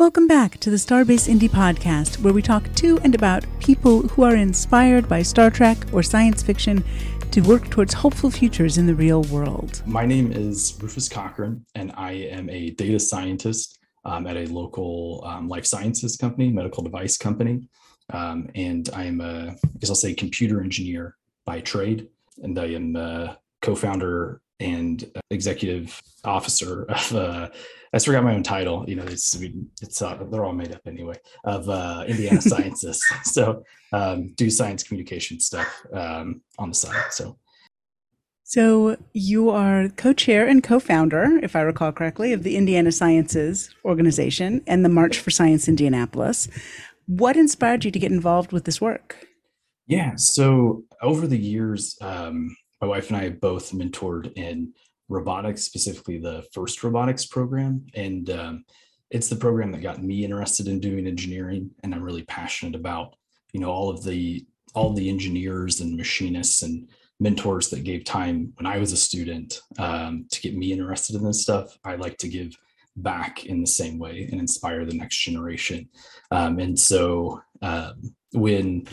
Welcome back to the Starbase Indy Podcast, where we talk to and about people who are inspired by Star Trek or science fiction to work towards hopeful futures in the real world. My name is Rufus Cochran, and I am a data scientist um, at a local um, life sciences company, medical device company. Um, and I am a, I guess I'll say, computer engineer by trade. And I am a co founder and executive officer of uh, I forgot my own title. You know, it's it's uh, they're all made up anyway of uh, Indiana Sciences. So um, do science communication stuff um, on the side. So. So you are co-chair and co-founder, if I recall correctly, of the Indiana Sciences organization and the March for Science Indianapolis. What inspired you to get involved with this work? Yeah, so over the years, um, my wife and I have both mentored in robotics, specifically the FIRST robotics program. And um, it's the program that got me interested in doing engineering. And I'm really passionate about, you know, all of the all the engineers and machinists and mentors that gave time when I was a student um, to get me interested in this stuff. I like to give back in the same way and inspire the next generation. Um, and so um, when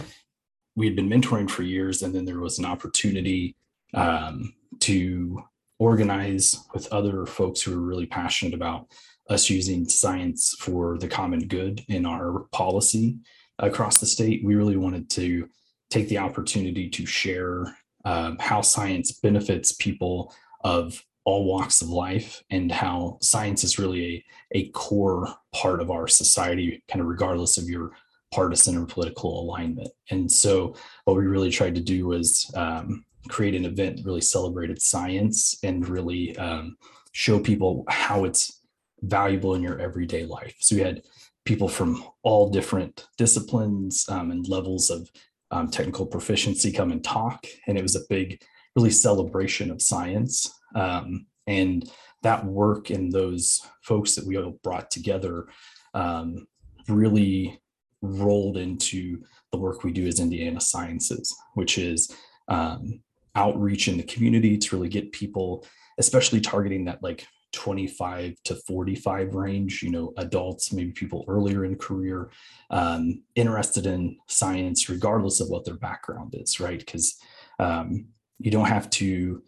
we had been mentoring for years, and then there was an opportunity um, to organize with other folks who are really passionate about us using science for the common good in our policy across the state. We really wanted to take the opportunity to share um, how science benefits people of all walks of life and how science is really a, a core part of our society, kind of regardless of your partisan or political alignment. And so, what we really tried to do was um, create an event really celebrated science and really um, show people how it's valuable in your everyday life. So we had people from all different disciplines um, and levels of um, technical proficiency come and talk, and it was a big, really celebration of science. Um, and that work and those folks that we all brought together um, really rolled into the work we do as Indiana Sciences, which is um, outreach in the community to really get people, especially targeting that like 25 to 45 range, you know, adults, maybe people earlier in career, um, interested in science, regardless of what their background is, right? Because um, you don't have to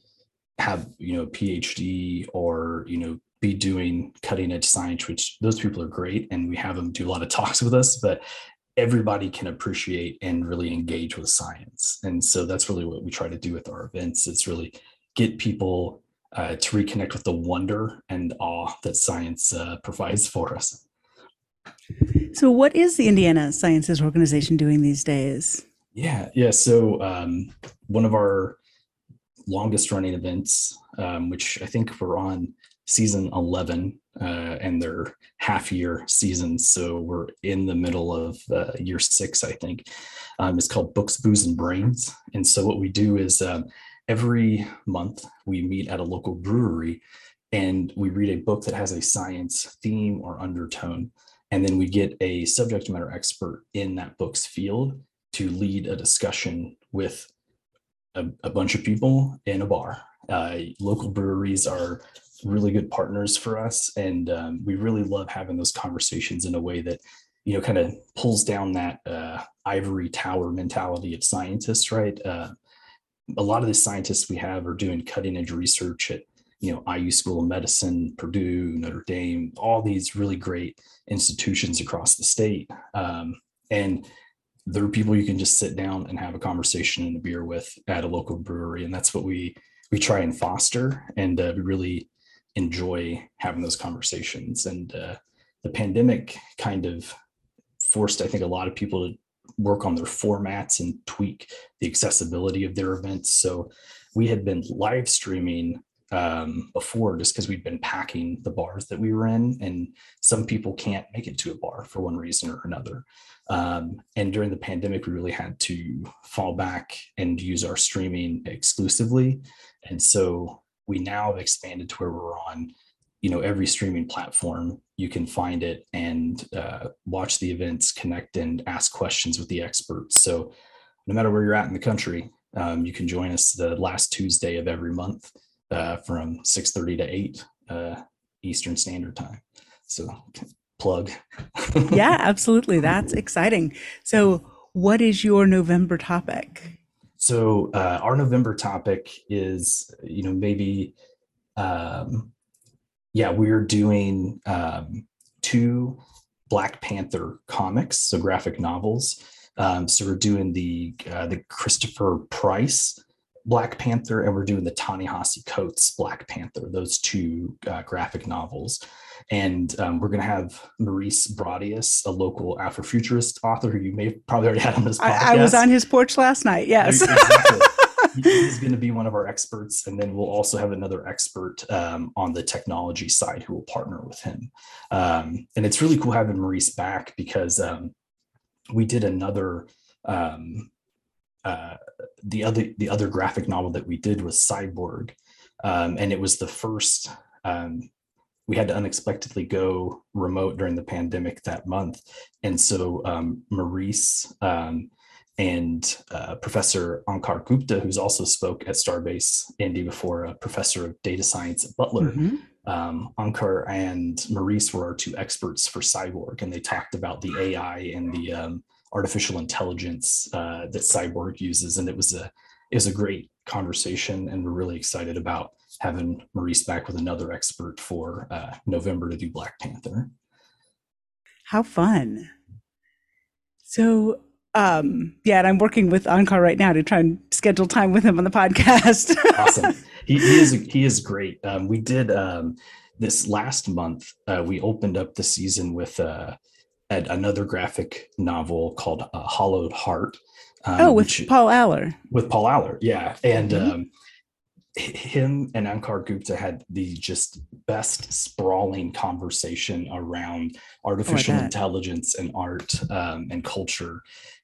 have, you know, PhD or, you know, be doing cutting edge science, which those people are great. And we have them do a lot of talks with us, but everybody can appreciate and really engage with science. And so that's really what we try to do with our events. It's really get people uh, to reconnect with the wonder and awe that science uh, provides for us. So, what is the Indiana Sciences Organization doing these days? Yeah, yeah. So, um, one of our longest running events, um, which I think we're on season 11 uh, and their half year seasons. So we're in the middle of uh, year six, I think. Um, it's called Books, Booze, and Brains. And so what we do is um, every month we meet at a local brewery and we read a book that has a science theme or undertone. And then we get a subject matter expert in that book's field to lead a discussion with a, a bunch of people in a bar. Uh, local breweries are really good partners for us. And um, we really love having those conversations in a way that you know kind of pulls down that uh, ivory tower mentality of scientists right? Uh, a lot of the scientists we have are doing cutting edge research at you know iu school of medicine purdue notre dame all these really great institutions across the state. Um, and there are people you can just sit down and have a conversation and a beer with at a local brewery. And that's what we we try and foster. And uh, we really enjoy having those conversations. And uh, the pandemic kind of forced, I think, a lot of people to work on their formats and tweak the accessibility of their events. So we had been live streaming um, before just because we'd been packing the bars that we were in, and some people can't make it to a bar for one reason or another. Um, and during the pandemic, we really had to fall back and use our streaming exclusively. And so we now have expanded to where we're on you know every streaming platform you can find it and uh, watch the events connect and ask questions with the experts so no matter where you're at in the country um, you can join us the last tuesday of every month uh, from 6.30 to 8 uh, eastern standard time so plug. yeah, absolutely. That's exciting. So, what is your November topic? So, uh, our November topic is, you know, maybe, um, yeah, we're doing um, two Black Panther comics, so graphic novels. Um, so we're doing the uh, the Christopher Priest Black Panther, and we're doing the Ta-Nehisi Coates Black Panther. Those two uh, graphic novels, and um, we're going to have Maurice Broaddus, a local Afrofuturist author who you may have probably already had on this podcast. I, I was on his porch last night. Yes. Exactly. He's going to be one of our experts, and then we'll also have another expert um, on the technology side who will partner with him. Um, and it's really cool having Maurice back because um, we did another um, uh, the other the other graphic novel that we did was Cyborg, um, and it was the first. We had to unexpectedly go remote during the pandemic that month, and so um, Maurice um, and uh, Professor Ankur Gupta, who's also spoke at Starbase Indy before, a professor of data science at Butler. Mm-hmm. Um, Ankur and Maurice were our two experts for Cyborg, and they talked about the AI and the um, artificial intelligence uh, that Cyborg uses, and it was a it was a great conversation, and we're really excited about having Maurice back with another expert for uh, November to do Black Panther. How fun! So, um, yeah, and I'm working with Ankur right now to try and schedule time with him on the podcast. awesome. He, he, is he is great. Um, we did um, this last month. Uh, we opened up the season with uh, another graphic novel called uh, Hollow Heart. Um, oh, with which, Paul Allor. With Paul Allor, yeah, and mm-hmm. Him and Ankur Gupta had the just best sprawling conversation around artificial oh, intelligence and art um, and culture,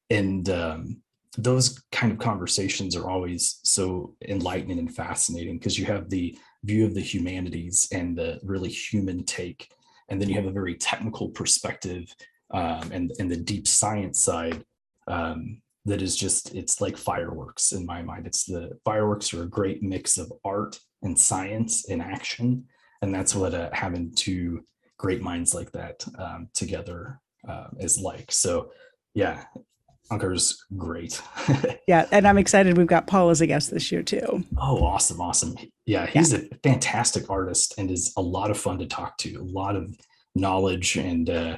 and um, those kind of conversations are always so enlightening and fascinating because you have the view of the humanities and the really human take. And then you have a very technical perspective um, and and the deep science side um, that is just it's like fireworks in my mind. It's the fireworks are a great mix of art and science in action, and that's what uh, having two great minds like that um, together uh, is like. So, yeah, Ankur's great. yeah, and I'm excited. We've got Paul as a guest this year too. Oh, awesome, awesome. Yeah, he's yeah. a fantastic artist and is a lot of fun to talk to. A lot of knowledge and uh,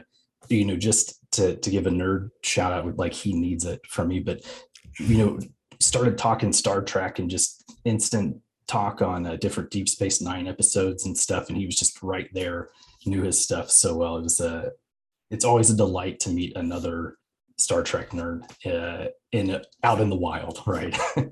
you know, just to to give a nerd shout out, like he needs it from me, but you know, started talking Star Trek and just instant talk on uh, different Deep Space Nine episodes and stuff, and he was just right there, knew his stuff so well. It was a, it's always a delight to meet another Star Trek nerd uh, in out in the wild, right?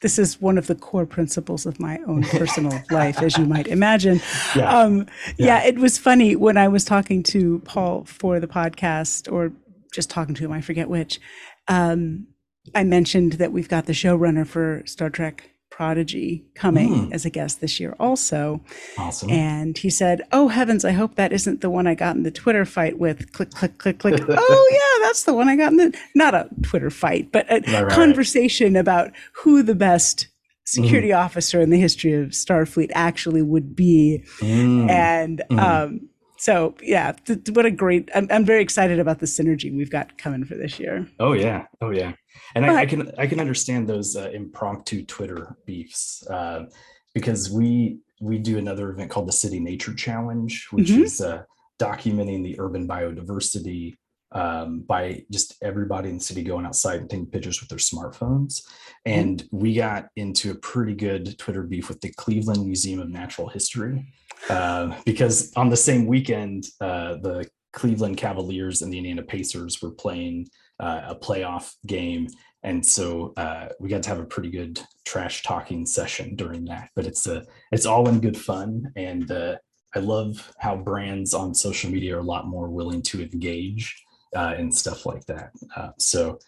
this is one of the core principles of my own personal life, as you might imagine. Yeah. Um, yeah. yeah, it was funny when I was talking to Paul for the podcast, or just talking to him, I forget which. Um, I mentioned that we've got the showrunner for Star Trek Prodigy coming mm. as a guest this year also. Awesome. And he said, Oh heavens, I hope that isn't the one I got in the Twitter fight with. Click, click, click, click. oh yeah, that's the one I got in the not a Twitter fight, but a right, conversation right. about who the best security mm. officer in the history of Starfleet actually would be. Mm. And mm. um so yeah, th- what a great! I'm, I'm very excited about the synergy we've got coming for this year. Oh yeah, oh yeah, and I, I, can I can understand those uh, impromptu Twitter beefs uh, because we we do another event called the City Nature Challenge, which mm-hmm. is uh, documenting the urban biodiversity um, by just everybody in the city going outside and taking pictures with their smartphones. Mm-hmm. And mm-hmm. we got into a pretty good Twitter beef with the Cleveland Museum of Natural History uh, because on the same weekend, uh, the Cleveland Cavaliers and the Indiana Pacers were playing uh, a playoff game. And so uh, we got to have a pretty good trash talking session during that. But it's a, it's all in good fun, and uh, I love how brands on social media are a lot more willing to engage uh, and stuff like that. so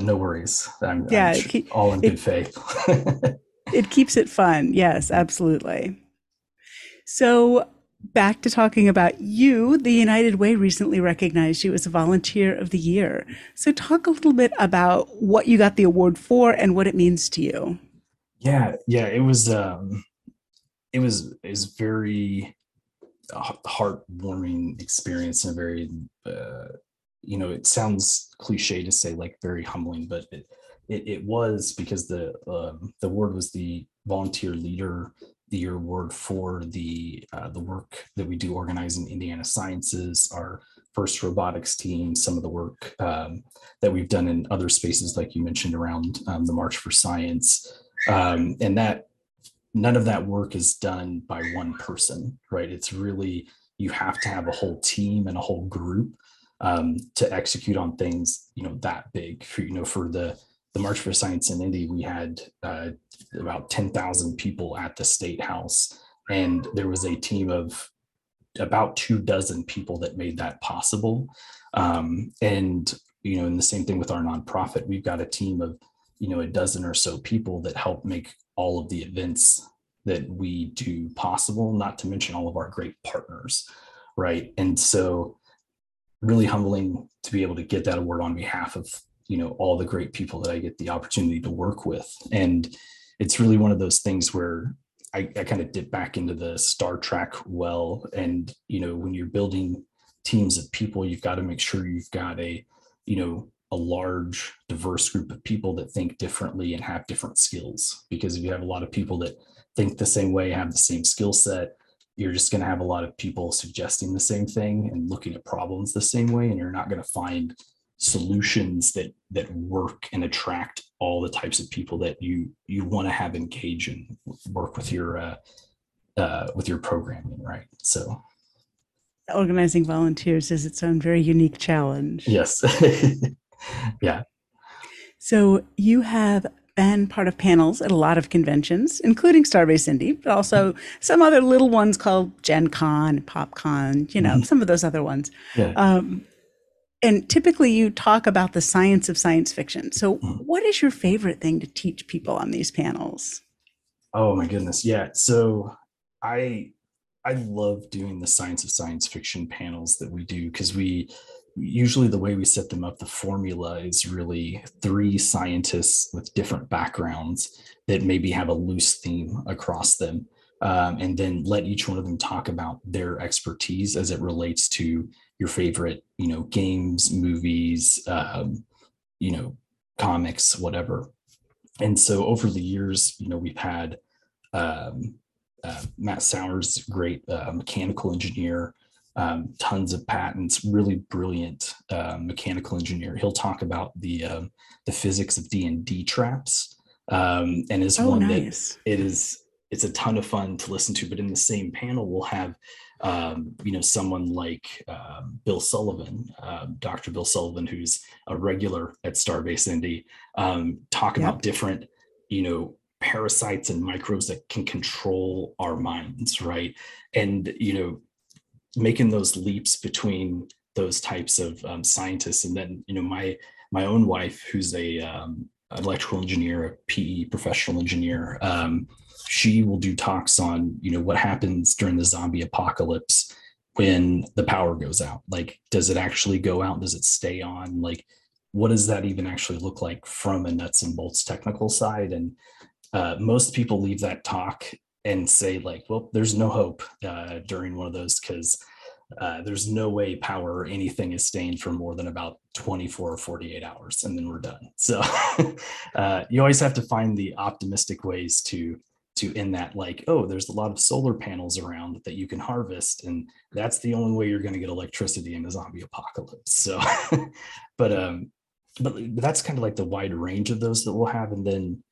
no worries. I'm, yeah, I'm all in good faith. it keeps it fun. Yes, absolutely. So, back to talking about you, the United Way recently recognized you as a volunteer of the year. So, talk a little bit about what you got the award for and what it means to you. Yeah, yeah, it was um it was is very heartwarming experience and very uh, you know it sounds cliche to say like very humbling but it, it, it was because the um, the award was the volunteer leader the year award for the uh, the work that we do organizing Indiana Sciences, our first robotics team, some of the work um, that we've done in other spaces, like you mentioned, around um, the March for Science, um, and that none of that work is done by one person, right? It's really you have to have a whole team and a whole group um, to execute on things, you know, that big. For, you know, for the the March for Science in Indy, we had uh, about 10,000 people at the State House. And there was a team of about two dozen people that made that possible. Um, and, you know, and the same thing with our nonprofit, we've got a team of, you know, a dozen or so people that help make all of the events that we do possible, not to mention all of our great partners. Right. And so, really humbling to be able to get that award on behalf of you know all the great people that i get the opportunity to work with and it's really one of those things where I, I kind of dip back into the Star Trek well. And, you know, when you're building teams of people, you've got to make sure you've got a, you know, a large, diverse group of people that think differently and have different skills. Because if you have a lot of people that think the same way, have the same skill set, you're just going to have a lot of people suggesting the same thing and looking at problems the same way. And you're not going to find solutions that that work and attract all the types of people that you you want to have engage and work with your uh, uh, with your programming right so organizing volunteers is its own very unique challenge yes yeah so you have been part of panels at a lot of conventions, including Starbase Indy, but also some other little ones called Gen Con, PopCon, you know, mm-hmm. some of those other ones. Yeah. Um, and typically you talk about the science of science fiction. So, mm-hmm. what is your favorite thing to teach people on these panels? Oh my goodness, yeah. So I I love doing the science of science fiction panels that we do because we usually the way we set them up, the formula is really three scientists with different backgrounds that maybe have a loose theme across them. Um, and then let each one of them talk about their expertise as it relates to your favorite, you know, games, movies, um, you know, comics, whatever. And so over the years, you know, we've had um, uh, Matt Sowers, great uh, mechanical engineer, um, tons of patents, really brilliant uh, mechanical engineer. He'll talk about the um, the physics of D and D traps, um, and is oh, one nice. that it is it's a ton of fun to listen to. But in the same panel, we'll have um, you know, someone like uh, Bill Sullivan, uh, Dr. Bill Sullivan, who's a regular at Starbase Indy, um, talk about different, you know, parasites and microbes that can control our minds, right? And, you know, making those leaps between those types of um, scientists. And then, you know, my, my own wife, who's a, um, electrical engineer, a PE professional engineer, um, she will do talks on you know what happens during the zombie apocalypse when the power goes out. Like does it actually go out? Does it stay on? Like what does that even actually look like from a nuts and bolts technical side? And uh, most people leave that talk and say like well there's no hope uh, during one of those because uh, there's no way power or anything is staying for more than about 24 or 48 hours and then we're done. So uh, you always have to find the optimistic ways to to in that like oh there's a lot of solar panels around that you can harvest and that's the only way you're going to get electricity in a zombie apocalypse. So but um but that's kind of like the wide range of those that we'll have and then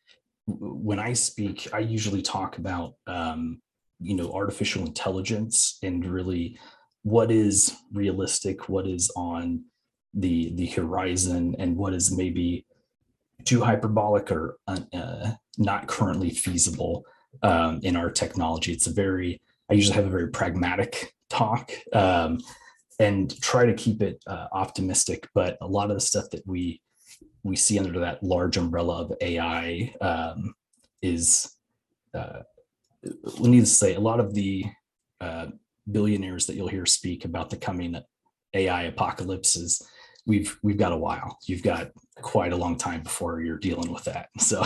when i speak i usually talk about um you know artificial intelligence and really what is realistic what is on the the horizon and what is maybe too hyperbolic or uh, not currently feasible um, in our technology. It's a very, I usually have a very pragmatic talk um, and try to keep it uh, optimistic. But a lot of the stuff that we we see under that large umbrella of AI um, is, uh, needless to say, a lot of the uh, billionaires that you'll hear speak about the coming AI apocalypse is we've we've got a while. You've got quite a long time before you're dealing with that. So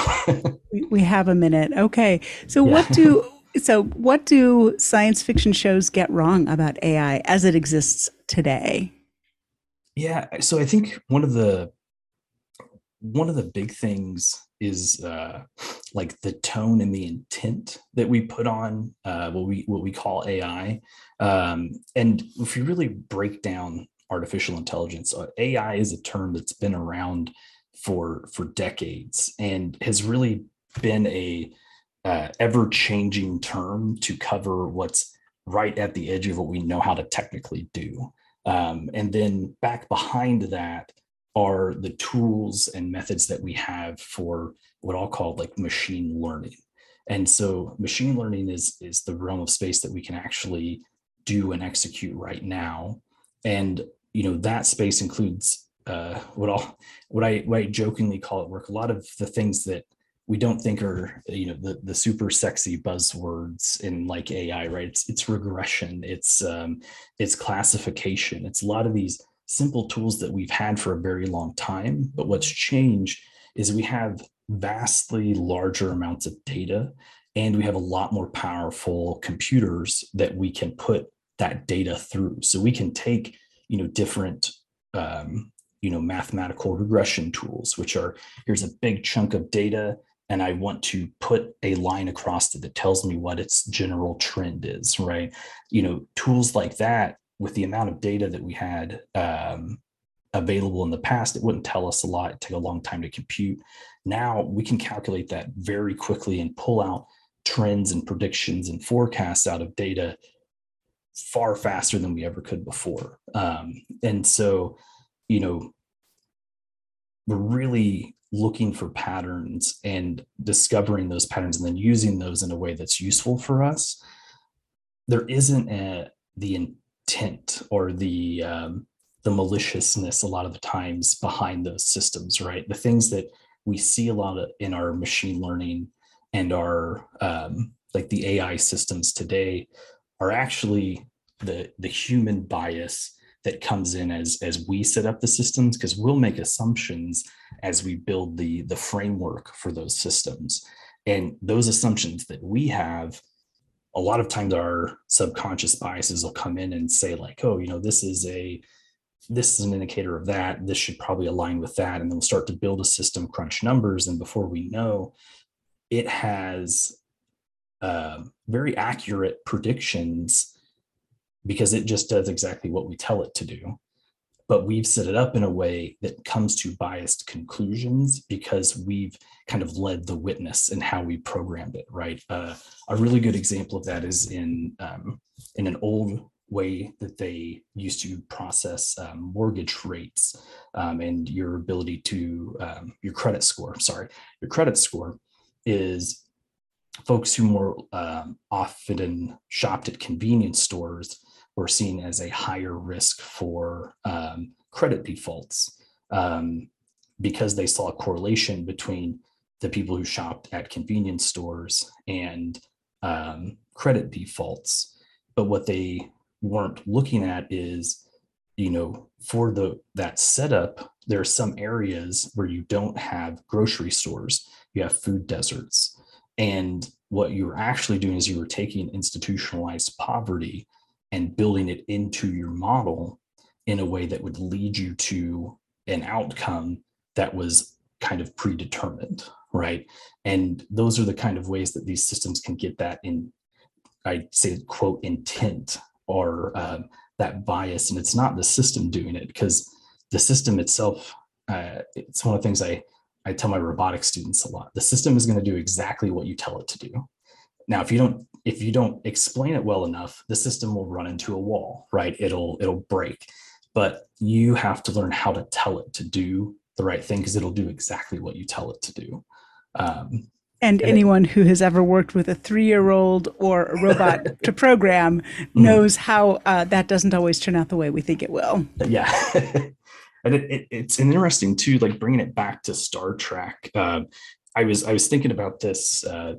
we, have a minute. Okay. So yeah. what do So, what do science fiction shows get wrong about AI as it exists today? Yeah, so I think one of the one of the big things is uh, like the tone and the intent that we put on uh, what we what we call AI. Um, and if you really break down artificial intelligence, uh, AI is a term that's been around for for decades and has really been a uh, ever changing term to cover what's right at the edge of what we know how to technically do. Um, and then back behind that are the tools and methods that we have for what I'll call like machine learning. And so machine learning is, is the realm of space that we can actually do and execute right now. And you know that space includes uh, what I'll what I what I jokingly call it work. A lot of the things that we don't think are you know the the super sexy buzzwords in like AI, right? It's it's regression, it's um, it's classification, it's a lot of these simple tools that we've had for a very long time. But what's changed is we have vastly larger amounts of data and we have a lot more powerful computers that we can put that data through. So we can take, you know, different um, you know mathematical regression tools which are here's a big chunk of data and I want to put a line across it that tells me what its general trend is, right? You know, tools like that with the amount of data that we had um, available in the past, it wouldn't tell us a lot. It take a long time to compute. Now we can calculate that very quickly and pull out trends and predictions and forecasts out of data far faster than we ever could before. Um, and so, you know, we're really looking for patterns and discovering those patterns and then using those in a way that's useful for us there isn't a, the intent or the um, the maliciousness a lot of the times behind those systems right? The things that we see a lot of in our machine learning and our um, like the ai systems today are actually the the human bias that comes in as as we set up the systems because we'll make assumptions as we build the the framework for those systems. And those assumptions that we have a lot of times our subconscious biases will come in and say like oh you know this is a this is an indicator of that this should probably align with that and then we'll start to build a system crunch numbers and before we know it has uh, very accurate predictions because it just does exactly what we tell it to do. But we've set it up in a way that comes to biased conclusions because we've kind of led the witness in how we programmed it, right? Uh, a really good example of that is in um, in an old way that they used to process um, mortgage rates um, and your ability to um, your credit score. Sorry, your credit score is folks who more um, often shopped at convenience stores were seen as a higher risk for um, credit defaults um, because they saw a correlation between the people who shopped at convenience stores and um, credit defaults. But what they weren't looking at is, you know, for the that setup, there are some areas where you don't have grocery stores, you have food deserts. And what you were actually doing is you were taking institutionalized poverty and building it into your model in a way that would lead you to an outcome that was kind of predetermined right? And those are the kind of ways that these systems can get that in i say quote intent or um, that bias. And it's not the system doing it because the system itself uh, it's one of the things i i tell my robotics students a lot. The system is going to do exactly what you tell it to do now, if you don't if you don't explain it well enough, the system will run into a wall, right? It'll it'll break. But you have to learn how to tell it to do the right thing because it'll do exactly what you tell it to do. Um, and, and anyone it, who has ever worked with a three-year-old or a robot to program mm-hmm. knows how uh, that doesn't always turn out the way we think it will. Yeah. and it, it, it's interesting too, like bringing it back to Star Trek. Uh, I was I was thinking about this uh,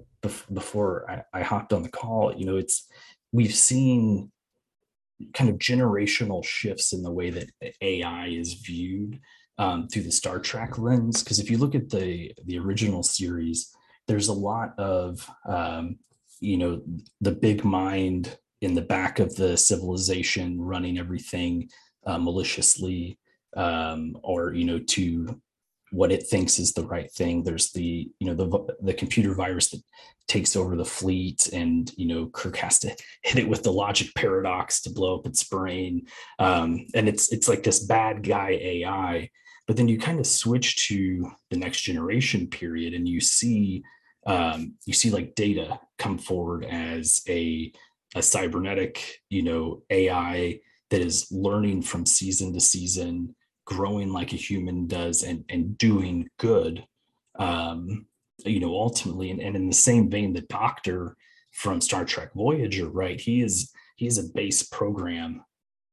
before I, I hopped on the call. You know, it's we've seen kind of generational shifts in the way that AI is viewed um, through the Star Trek lens. Because if you look at the the original series, there's a lot of um, you know the big mind in the back of the civilization running everything uh, maliciously um, or you know to what it thinks is the right thing. There's the you know the the computer virus that takes over the fleet and you know kirk has to hit it with the logic paradox to blow up its brain. Um, and it's it's like this bad guy ai but then you kind of switch to the next generation period and you see um, you see like data come forward as a a cybernetic you know ai that is learning from season to season growing like a human does and and doing good um you know ultimately and, and in the same vein the doctor from star trek voyager right he is he's a base program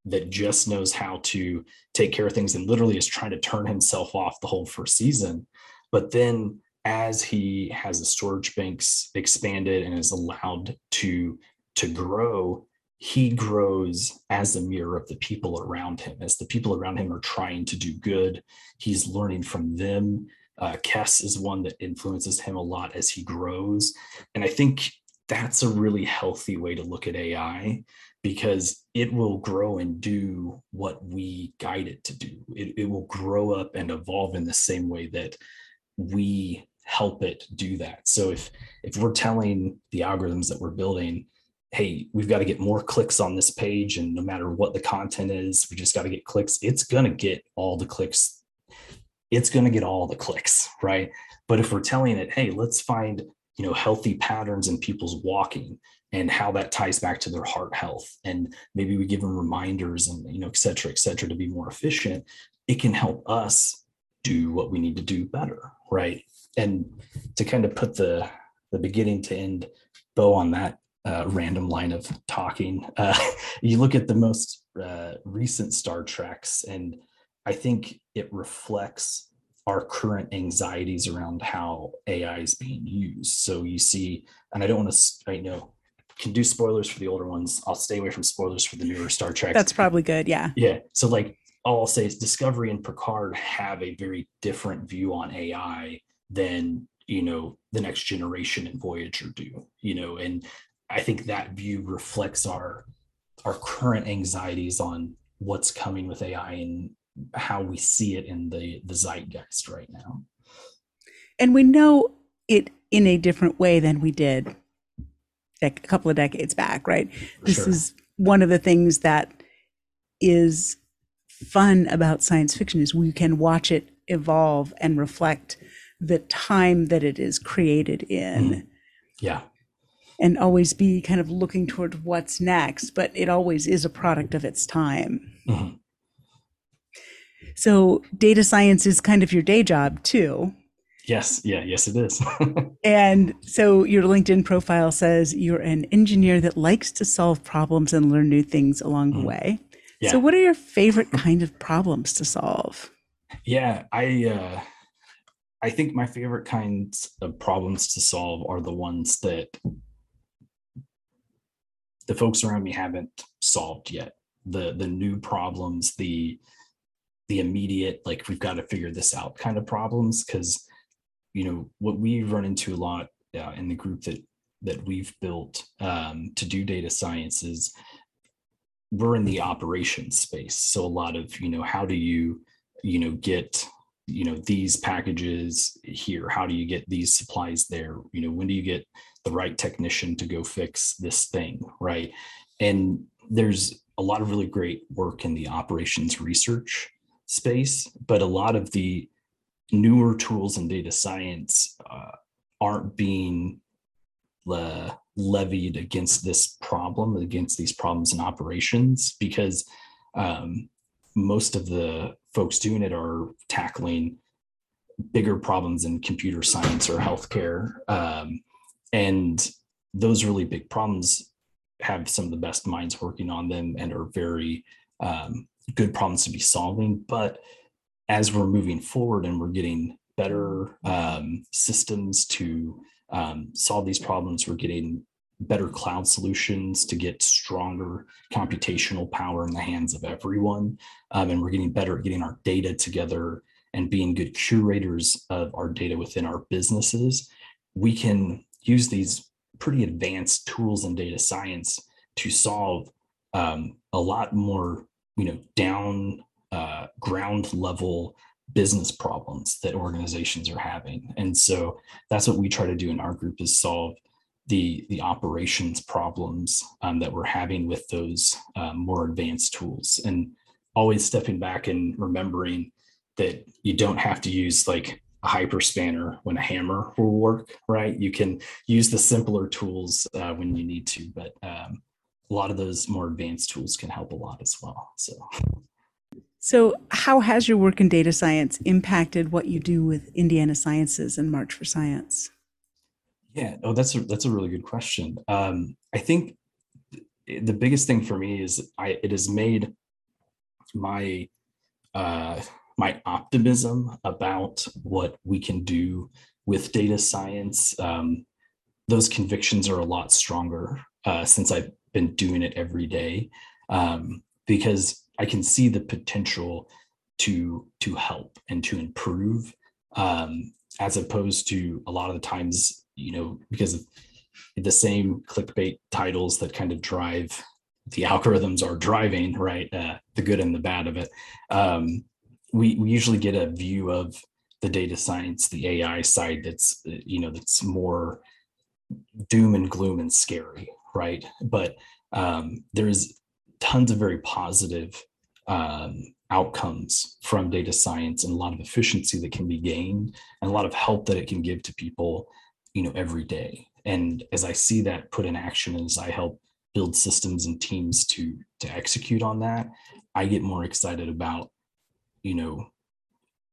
that just knows how to take care of things and literally is trying to turn himself off the whole first season. But then as he has the storage banks expanded and is allowed to to grow he grows as a mirror of the people around him. As the people around him are trying to do good, he's learning from them. Uh, Kes is one that influences him a lot as he grows. And I think that's a really healthy way to look at AI because it will grow and do what we guide it to do. It, it will grow up and evolve in the same way that we help it do that. So if if we're telling the algorithms that we're building, hey, we've got to get more clicks on this page. And no matter what the content is, we just got to get clicks. It's going to get all the clicks. It's going to get all the clicks, right? But if we're telling it, hey, let's find, you know, healthy patterns in people's walking and how that ties back to their heart health. And maybe we give them reminders and, you know, et cetera, et cetera, to be more efficient. It can help us do what we need to do better, right? And to kind of put the the beginning to end bow on that uh, random line of talking. Uh, you look at the most uh, recent Star Treks, and I think it reflects our current anxieties around how AI is being used. So you see, and I don't want to, I know, can do spoilers for the older ones. I'll stay away from spoilers for the newer Star Trek. That's probably good. Yeah. Yeah. So like all I'll say is Discovery and Picard have a very different view on AI than you know the next generation and Voyager do. You know, and I think that view reflects our our current anxieties on what's coming with AI and how we see it in the the zeitgeist right now. And we know it in a different way than we did a couple of decades back, right? For this sure. is one of the things that is fun about science fiction is we can watch it evolve and reflect the time that it is created in. Mm. Yeah and always be kind of looking toward what's next, but it always is a product of its time. Mm-hmm. So data science is kind of your day job too. Yes, yeah, yes, it is. and so your LinkedIn profile says you're an engineer that likes to solve problems and learn new things along mm-hmm. the way. Yeah. So, what are your favorite kind of problems to solve? Yeah, I uh, I think my favorite kinds of problems to solve are the ones that the folks around me haven't solved yet. The the new problems the the immediate like we've got to figure this out kind of problems because you know what we run into a lot uh, in the group that that we've built um, to do data science is we're in the operations space. So a lot of you know how do you you know get you know these packages here? How do you get these supplies there? You know when do you get the right technician to go fix this thing, right? And there's a lot of really great work in the operations research space, but a lot of the newer tools in data science uh, aren't being uh, levied against this problem, against these problems in operations, because um, most of the folks doing it are tackling bigger problems in computer science or healthcare. Um, and those really big problems have some of the best minds working on them and are very um, good problems to be solving. But as we're moving forward and we're getting better um, systems to um, solve these problems we're getting better cloud solutions to get stronger computational power in the hands of everyone. Um, and we're getting better at getting our data together and being good curators of our data within our businesses. We can use these pretty advanced tools in data science to solve um, a lot more you know down uh, ground level business problems that organizations are having. And so that's what we try to do in our group is solve the the operations problems um, that we're having with those um, more advanced tools. And always stepping back and remembering that you don't have to use like a hyper spanner when a hammer will work right? You can use the simpler tools uh, when you need to but um, a lot of those more advanced tools can help a lot as well so. So how has your work in data science impacted what you do with indiana sciences and march for science? Yeah oh that's a that's a really good question. Um, i think the biggest thing for me is i it has made my uh, my optimism about what we can do with data science. Um, those convictions are a lot stronger uh, since I've been doing it every day um, because I can see the potential to to help and to improve um, as opposed to a lot of the times you know because of the same clickbait titles that kind of drive the algorithms are driving, right? Uh, the good and the bad of it. Um, we, we usually get a view of the data science, the AI side that's, you know, that's more doom and gloom and scary, right? But um, there's tons of very positive um, outcomes from data science and a lot of efficiency that can be gained and a lot of help that it can give to people, you know, every day. And as I see that put in action, as I help build systems and teams to to execute on that i get more excited about you know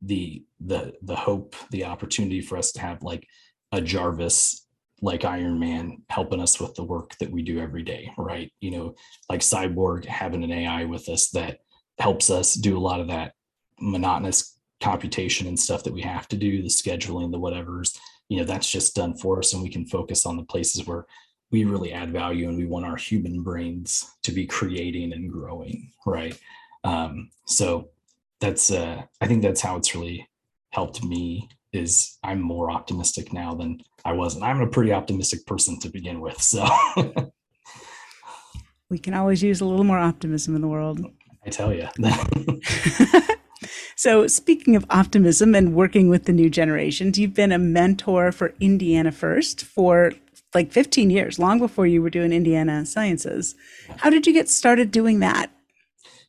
the the the hope the opportunity for us to have like a jarvis like iron man helping us with the work that we do every day right? You know like cyborg having an ai with us that helps us do a lot of that monotonous computation and stuff that we have to do the scheduling the whatever's. You know that's just done for us and we can focus on the places where we really add value and we want our human brains to be creating and growing right? Um, so that's uh, i think that's how it's really helped me is i'm more optimistic now than i was and i'm a pretty optimistic person to begin with so we can always use a little more optimism in the world i tell you so speaking of optimism and working with the new generations you've been a mentor for indiana first for like 15 years, long before you were doing Indiana Sciences. How did you get started doing that?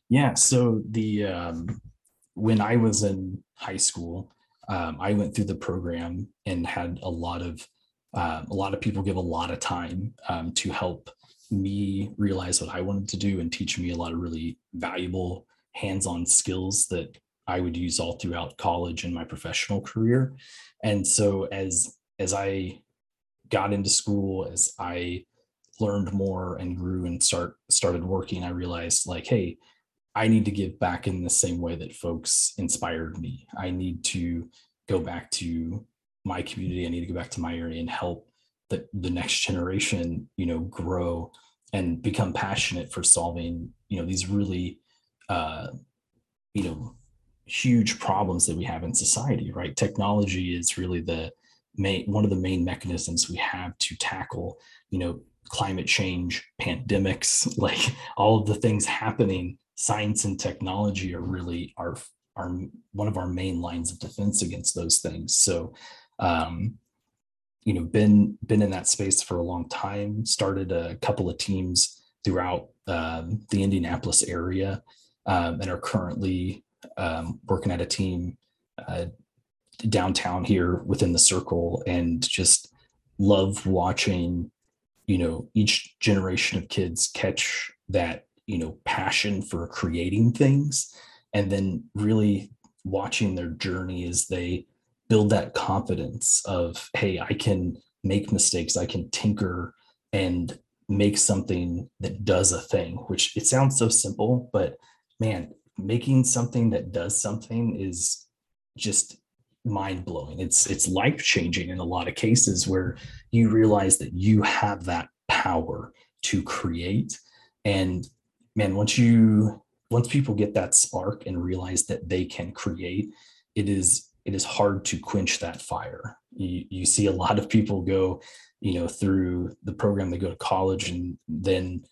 Yeah, so the um, when I was in high school, um, I went through the program and had a lot of um, a lot of people give a lot of time um, to help me realize what I wanted to do and teach me a lot of really valuable hands-on skills that I would use all throughout college and my professional career. And so as as I got into school, as I learned more and grew and start started working, I realized like, hey, I need to give back in the same way that folks inspired me. I need to go back to my community. I need to go back to my area and help the, the next generation, you know, grow and become passionate for solving, you know, these really, uh, you know, huge problems that we have in society, right? Technology is really the main one of the main mechanisms we have to tackle you know climate change pandemics like all of the things happening science and technology are really our our one of our main lines of defense against those things. So um you know been been in that space for a long time started a couple of teams throughout um, the indianapolis area um, and are currently um, working at a team uh, downtown here within the circle and just love watching you know each generation of kids catch that you know passion for creating things and then really watching their journey as they build that confidence of hey i can make mistakes i can tinker and make something that does a thing which it sounds so simple but man making something that does something is just mind blowing. It's it's life changing in a lot of cases where you realize that you have that power to create. And man, once you once people get that spark and realize that they can create, it is it is hard to quench that fire. You, you see a lot of people go, you know, through the program, they go to college and then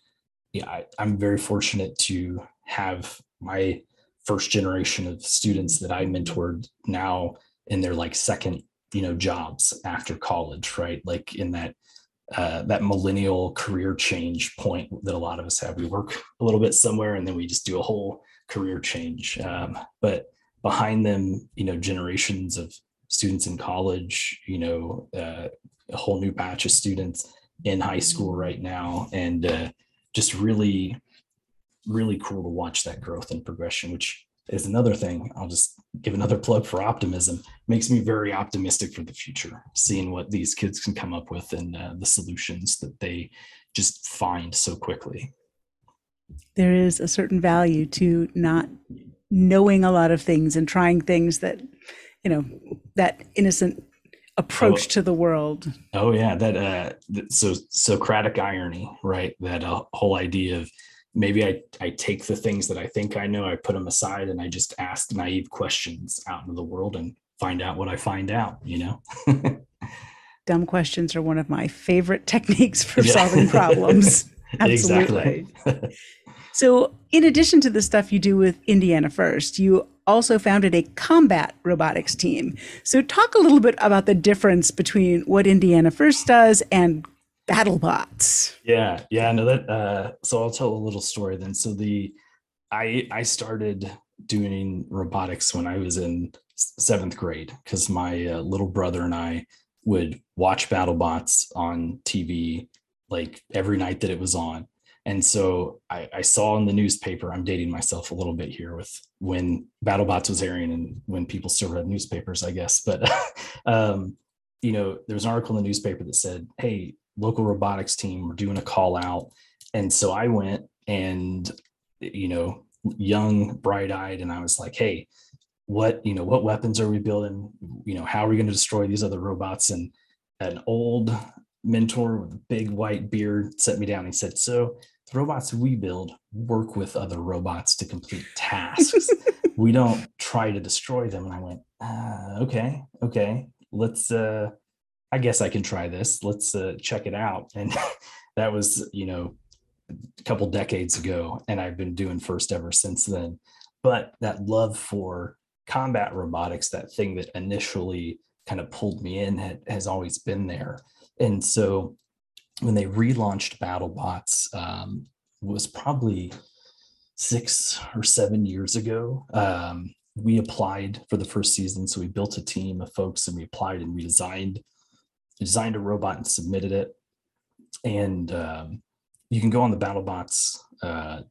yeah, I, I'm very fortunate to have my first generation of students that I mentored now in their like second, you know, jobs after college, right? Like in that uh, that millennial career change point that a lot of us have. We work a little bit somewhere and then we just do a whole career change. Um, but behind them, you know, generations of students in college, you know, uh, a whole new batch of students in high school right now, and uh, just really, really cool to watch that growth and progression, which is another thing. I'll just give another plug for optimism. Makes me very optimistic for the future, seeing what these kids can come up with and uh, the solutions that they just find so quickly. There is a certain value to not knowing a lot of things and trying things that, you know, that innocent approach oh, to the world. Oh yeah, that uh, so Socratic irony, right? That uh, whole idea of maybe I, I take the things that I think I know, I put them aside and I just ask naive questions out into the world and find out what I find out, you know? Dumb questions are one of my favorite techniques for yeah. solving problems. Absolutely. Exactly. so, in addition to the stuff you do with Indiana First, you also founded a combat robotics team. So, talk a little bit about the difference between what Indiana First does and BattleBots. Yeah, yeah, no, that. Uh, so I'll tell a little story then. So the, I I started doing robotics when I was in seventh grade because my uh, little brother and I would watch BattleBots on TV like every night that it was on. And so I, I, saw in the newspaper, I'm dating myself a little bit here with when BattleBots was airing and when people still read newspapers, I guess. But, um, you know, there was an article in the newspaper that said, hey, local robotics team were doing a call out. And so I went and, you know, young, bright eyed, and I was like, hey, what, you know, what weapons are we building? You know, how are we going to destroy these other robots? And an old mentor with a big white beard set me down. He said, so the robots we build work with other robots to complete tasks. we don't try to destroy them. And I went, uh, okay, okay, let's, uh, I guess I can try this. Let's uh, check it out. And that was, you know, a couple decades ago. And I've been doing first ever since then. But that love for combat robotics, that thing that initially kind of pulled me in, had, has always been there. And so when they relaunched BattleBots, um, was probably six or seven years ago. Um, we applied for the first season. So we built a team of folks and we applied and we designed designed a robot and submitted it. And um, you can go on the BattleBots uh,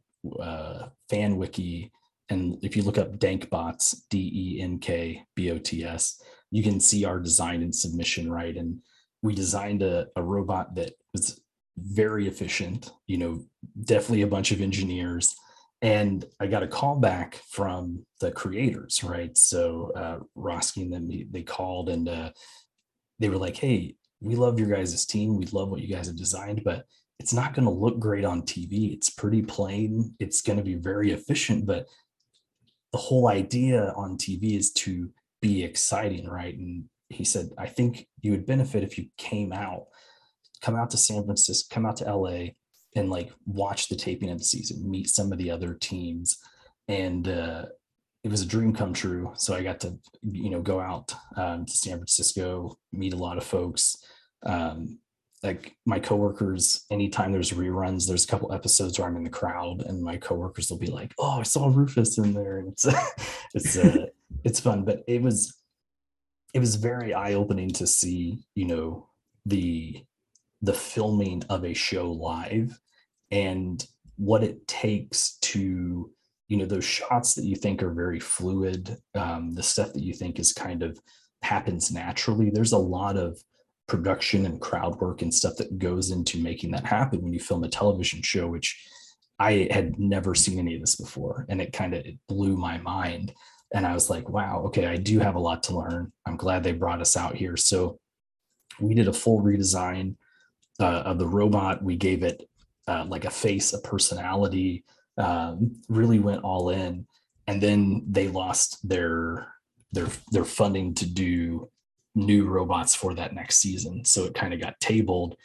uh, fan wiki, and if you look up DenkBots, D E N K B O T S, you can see our design and submission right. And we designed a, a robot that was very efficient. You know, definitely a bunch of engineers. And I got a call back from the creators, right? So uh, Roski and them, they called and uh, they were like, "Hey, we love your guys' team. We love what you guys have designed, but it's not going to look great on TV. It's pretty plain. It's going to be very efficient, but the whole idea on TV is to be exciting, right? And he said, I think you would benefit if you came out, come out to San Francisco, come out to LA and like watch the taping of the season, meet some of the other teams. And uh, it was a dream come true. So I got to, you know, go out um, to San Francisco, meet a lot of folks. Um, like my coworkers, anytime there's reruns, there's a couple episodes where I'm in the crowd, and my coworkers will be like, "Oh, I saw Rufus in there," and it's it's uh, it's fun. But it was it was very eye opening to see, you know, the the filming of a show live and what it takes to you know those shots that you think are very fluid um, the stuff that you think is kind of happens naturally there's a lot of production and crowd work and stuff that goes into making that happen when you film a television show which i had never seen any of this before and it kind of blew my mind. And i was like wow okay i do have a lot to learn. I'm glad they brought us out here. So we did a full redesign uh, of the robot. We gave it uh, like a face a personality um, really went all in, and then they lost their their their funding to do new robots for that next season. So it kind of got tabled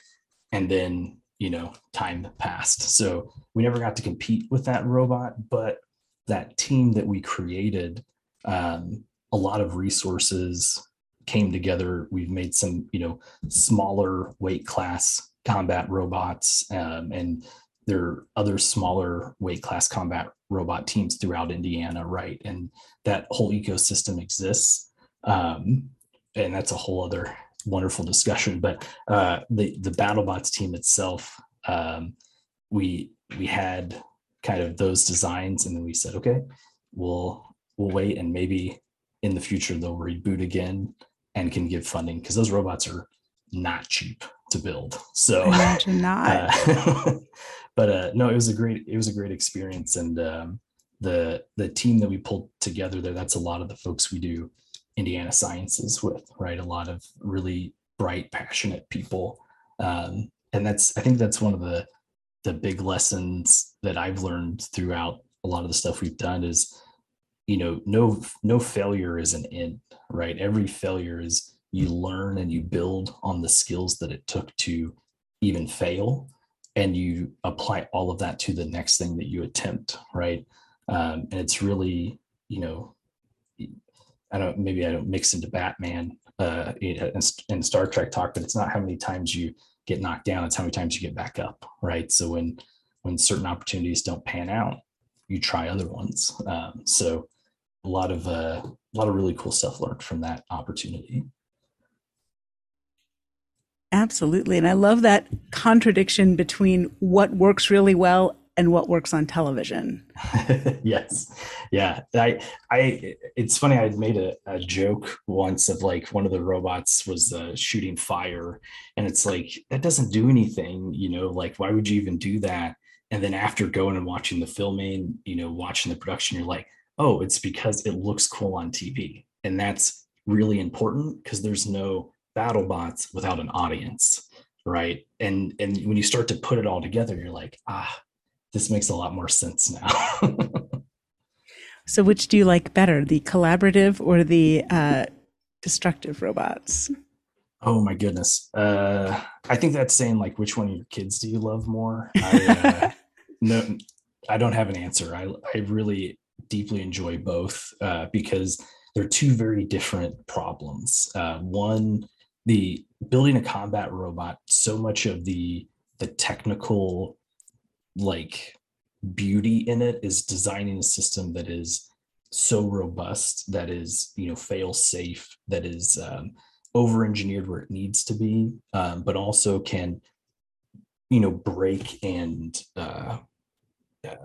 and then, you know, time passed. So we never got to compete with that robot, but that team that we created, um, a lot of resources came together. We've made some, you know, smaller weight class combat robots, um, and there are other smaller weight class combat robot teams throughout Indiana, right? And that whole ecosystem exists. Um, and that's a whole other wonderful discussion. But uh, the the BattleBots team itself, um, we we had kind of those designs, and then we said, okay, we'll we'll wait, and maybe in the future they'll reboot again and can give funding because those robots are not cheap to build. So imagine not. Uh, but uh, no, it was a great it was a great experience, and um, the the team that we pulled together there. That's a lot of the folks we do Indiana Sciences with, right? A lot of really bright, passionate people, um, and that's I think that's one of the the big lessons that I've learned throughout a lot of the stuff we've done is, you know, no no failure is an end, right? Every failure is you learn and you build on the skills that it took to even fail and you apply all of that to the next thing that you attempt right um, and it's really you know I don't maybe I don't mix into Batman uh, in, Star Trek talk, but it's not how many times you get knocked down; it's how many times you get back up, right? So when when certain opportunities don't pan out, you try other ones. Um, so a lot of uh, a lot of really cool stuff learned from that opportunity. Absolutely, and I love that contradiction between what works really well and what works on television. yes. Yeah. I, I, it's funny. I made a, a, joke once of like one of the robots was uh, shooting fire and it's like, that doesn't do anything, you know, like, why would you even do that? And then after going and watching the filming, you know, watching the production, you're like, oh, it's because it looks cool on TV. And that's really important because there's no battle bots without an audience right and and when you start to put it all together you're like ah this makes a lot more sense now. so, which do you like better, the collaborative or the uh, destructive robots? Oh my goodness. Uh, I think that's saying like, which one of your kids do you love more? I, uh, no, I don't have an answer. I, I really deeply enjoy both uh, because they're two very different problems. Uh, one, the building a combat robot, so much of the the technical like beauty in it is designing a system that is so robust that is you know fail safe that is um, over engineered where it needs to be um, but also can you know break and uh, uh,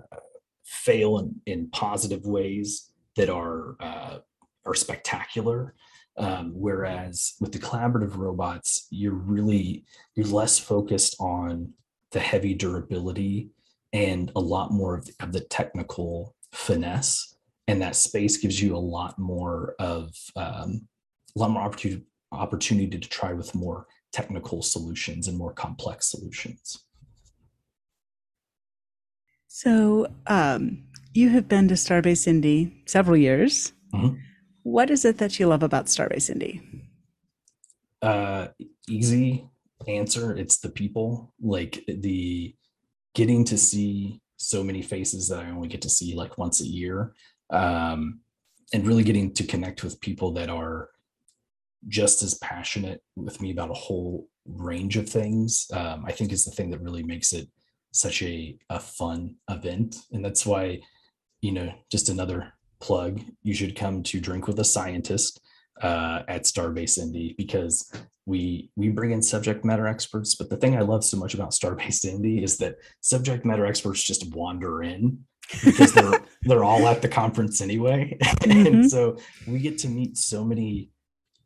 fail in, in positive ways that are uh, are spectacular um, whereas with the collaborative robots you're really you're less focused on the heavy durability and a lot more of the, of the technical finesse. And that space gives you a lot more of um, a lot more opportunity opportunity to try with more technical solutions and more complex solutions. So um, you have been to starbase indy several years. Mm-hmm. What is it that you love about starbase indy uh, easy answer. It's the people. Like the getting to see so many faces that I only get to see like once a year, um, and really getting to connect with people that are just as passionate with me about a whole range of things, um, I think is the thing that really makes it such a, a fun event. And that's why, you know, just another plug, you should come to Drink with a Scientist uh, at Starbase Indy because we we bring in subject matter experts but the thing i love so much about starbase indy is that subject matter experts just wander in because they're they're all at the conference anyway mm-hmm. and so we get to meet so many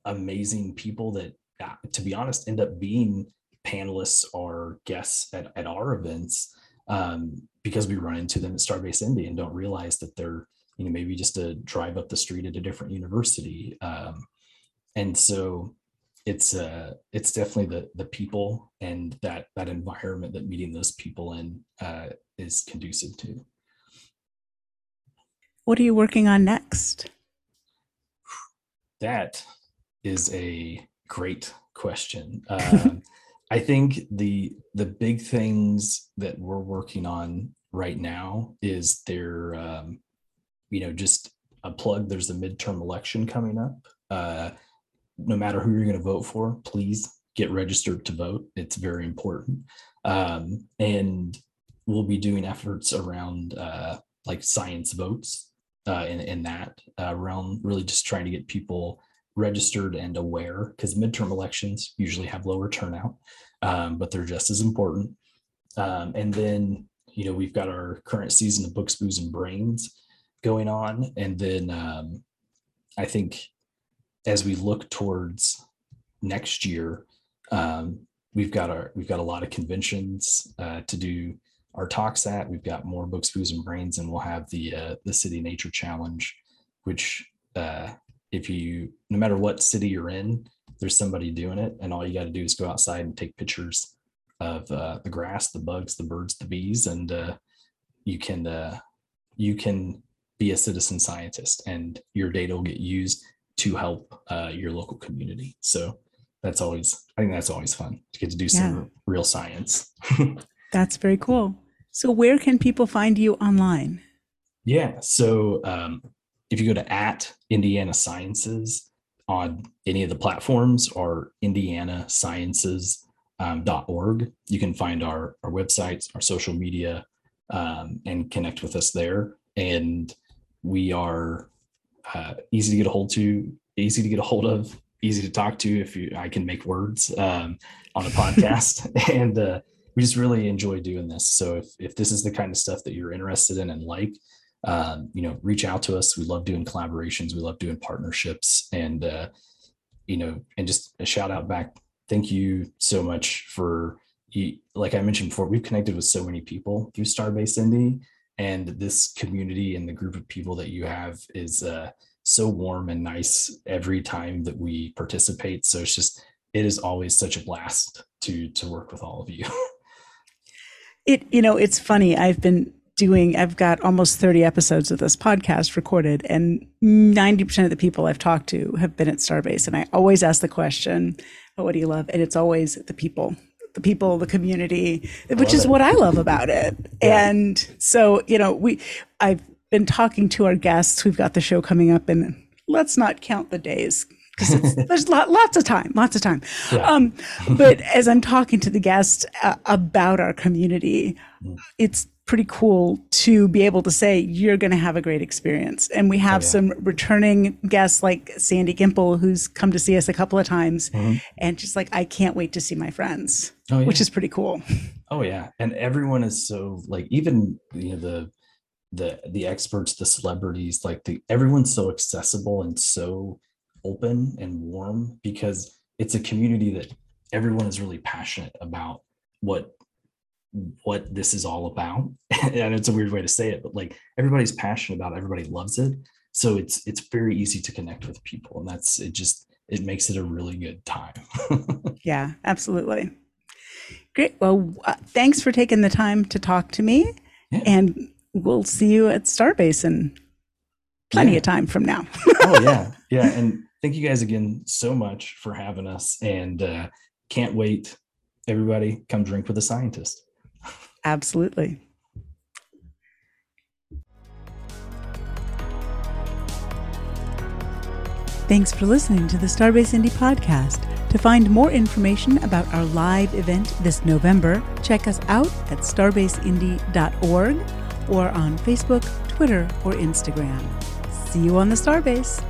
amazing people that uh, to be honest end up being panelists or guests at, at our events um, because we run into them at starbase indy and don't realize that they're you know maybe just a drive up the street at a different university um, and so it's uh it's definitely the the people and that that environment that meeting those people in uh, is conducive to what are you working on next that is a great question. Uh, I think the the big things that we're working on right now is there, um, you know, just a plug. There's a midterm election coming up. Uh, no matter who you're going to vote for, please get registered to vote. It's very important. Um, and we'll be doing efforts around uh, like science votes uh, in, in that uh, realm, really just trying to get people registered and aware because midterm elections usually have lower turnout, um, but they're just as important. Um, and then, you know, we've got our current season of Books, Booze, and Brains going on. And then um, I think as we look towards next year, um, we've got our we've got a lot of conventions uh, to do our talks at. We've got more books, booze, and brains, and we'll have the uh, the City Nature Challenge, which uh, if you no matter what city you're in, there's somebody doing it, and all you got to do is go outside and take pictures of uh, the grass, the bugs, the birds, the bees, and uh, you can uh, you can be a citizen scientist, and your data will get used to help uh, your local community. So that's always I think that's always fun to get to do some Yeah. real science. That's very cool. So, where can people find you online? Yeah. So um, if you go to at Indiana Sciences on any of the platforms or indiana sciences org you can find our, our websites, our social media, um, and connect with us there. And we are uh, easy to get a hold to, easy to get a hold of, easy to talk to if you I can make words um, on a podcast. and uh, we just really enjoy doing this. So if, if this is the kind of stuff that you're interested in and like, um, you know, reach out to us. We love doing collaborations. We love doing partnerships and, uh, you know, and just a shout out back. Thank you so much for, like I mentioned before, we've connected with so many people through Starbase Indy and this community and the group of people that you have is uh, so warm and nice every time that we participate. So it's just, it is always such a blast to, to work with all of you. It, you know, it's funny. I've been doing, I've got almost 30 episodes of this podcast recorded, and 90% of the people I've talked to have been at Starbase. And I always ask the question, oh, what do you love? And it's always the people, the people, the community, which is it. what I love about it. Yeah. And so, you know, we, I've been talking to our guests. We've got the show coming up, and let's not count the days because there's lot, lots of time, lots of time. Yeah. Um, but as I'm talking to the guests uh, about our community, it's pretty cool to be able to say you're going to have a great experience. And we have yeah. some returning guests like Sandy Gimple, who's come to see us a couple of times, Mhm. and just like I can't wait to see my friends, Oh, yeah. which is pretty cool. Oh yeah, and everyone is so like even you know the the the experts, the celebrities, like the everyone's so accessible and so open and warm because it's a community that everyone is really passionate about what what this is all about. and it's a weird way to say it, but like everybody's passionate about it, everybody loves it. So it's it's very easy to connect with people and that's it just it makes it a really good time. Yeah, absolutely. Great. Well, uh, thanks for taking the time to talk to me, Yeah. and we'll see you at Starbase in plenty Yeah. of time from now. oh yeah yeah and thank you guys again so much for having us and uh, can't wait everybody come drink with a scientist Absolutely. Thanks for listening to the Starbase Indy podcast. To find more information about our live event this November, check us out at starbaseindy.org or on Facebook, Twitter, or Instagram. See you on the Starbase.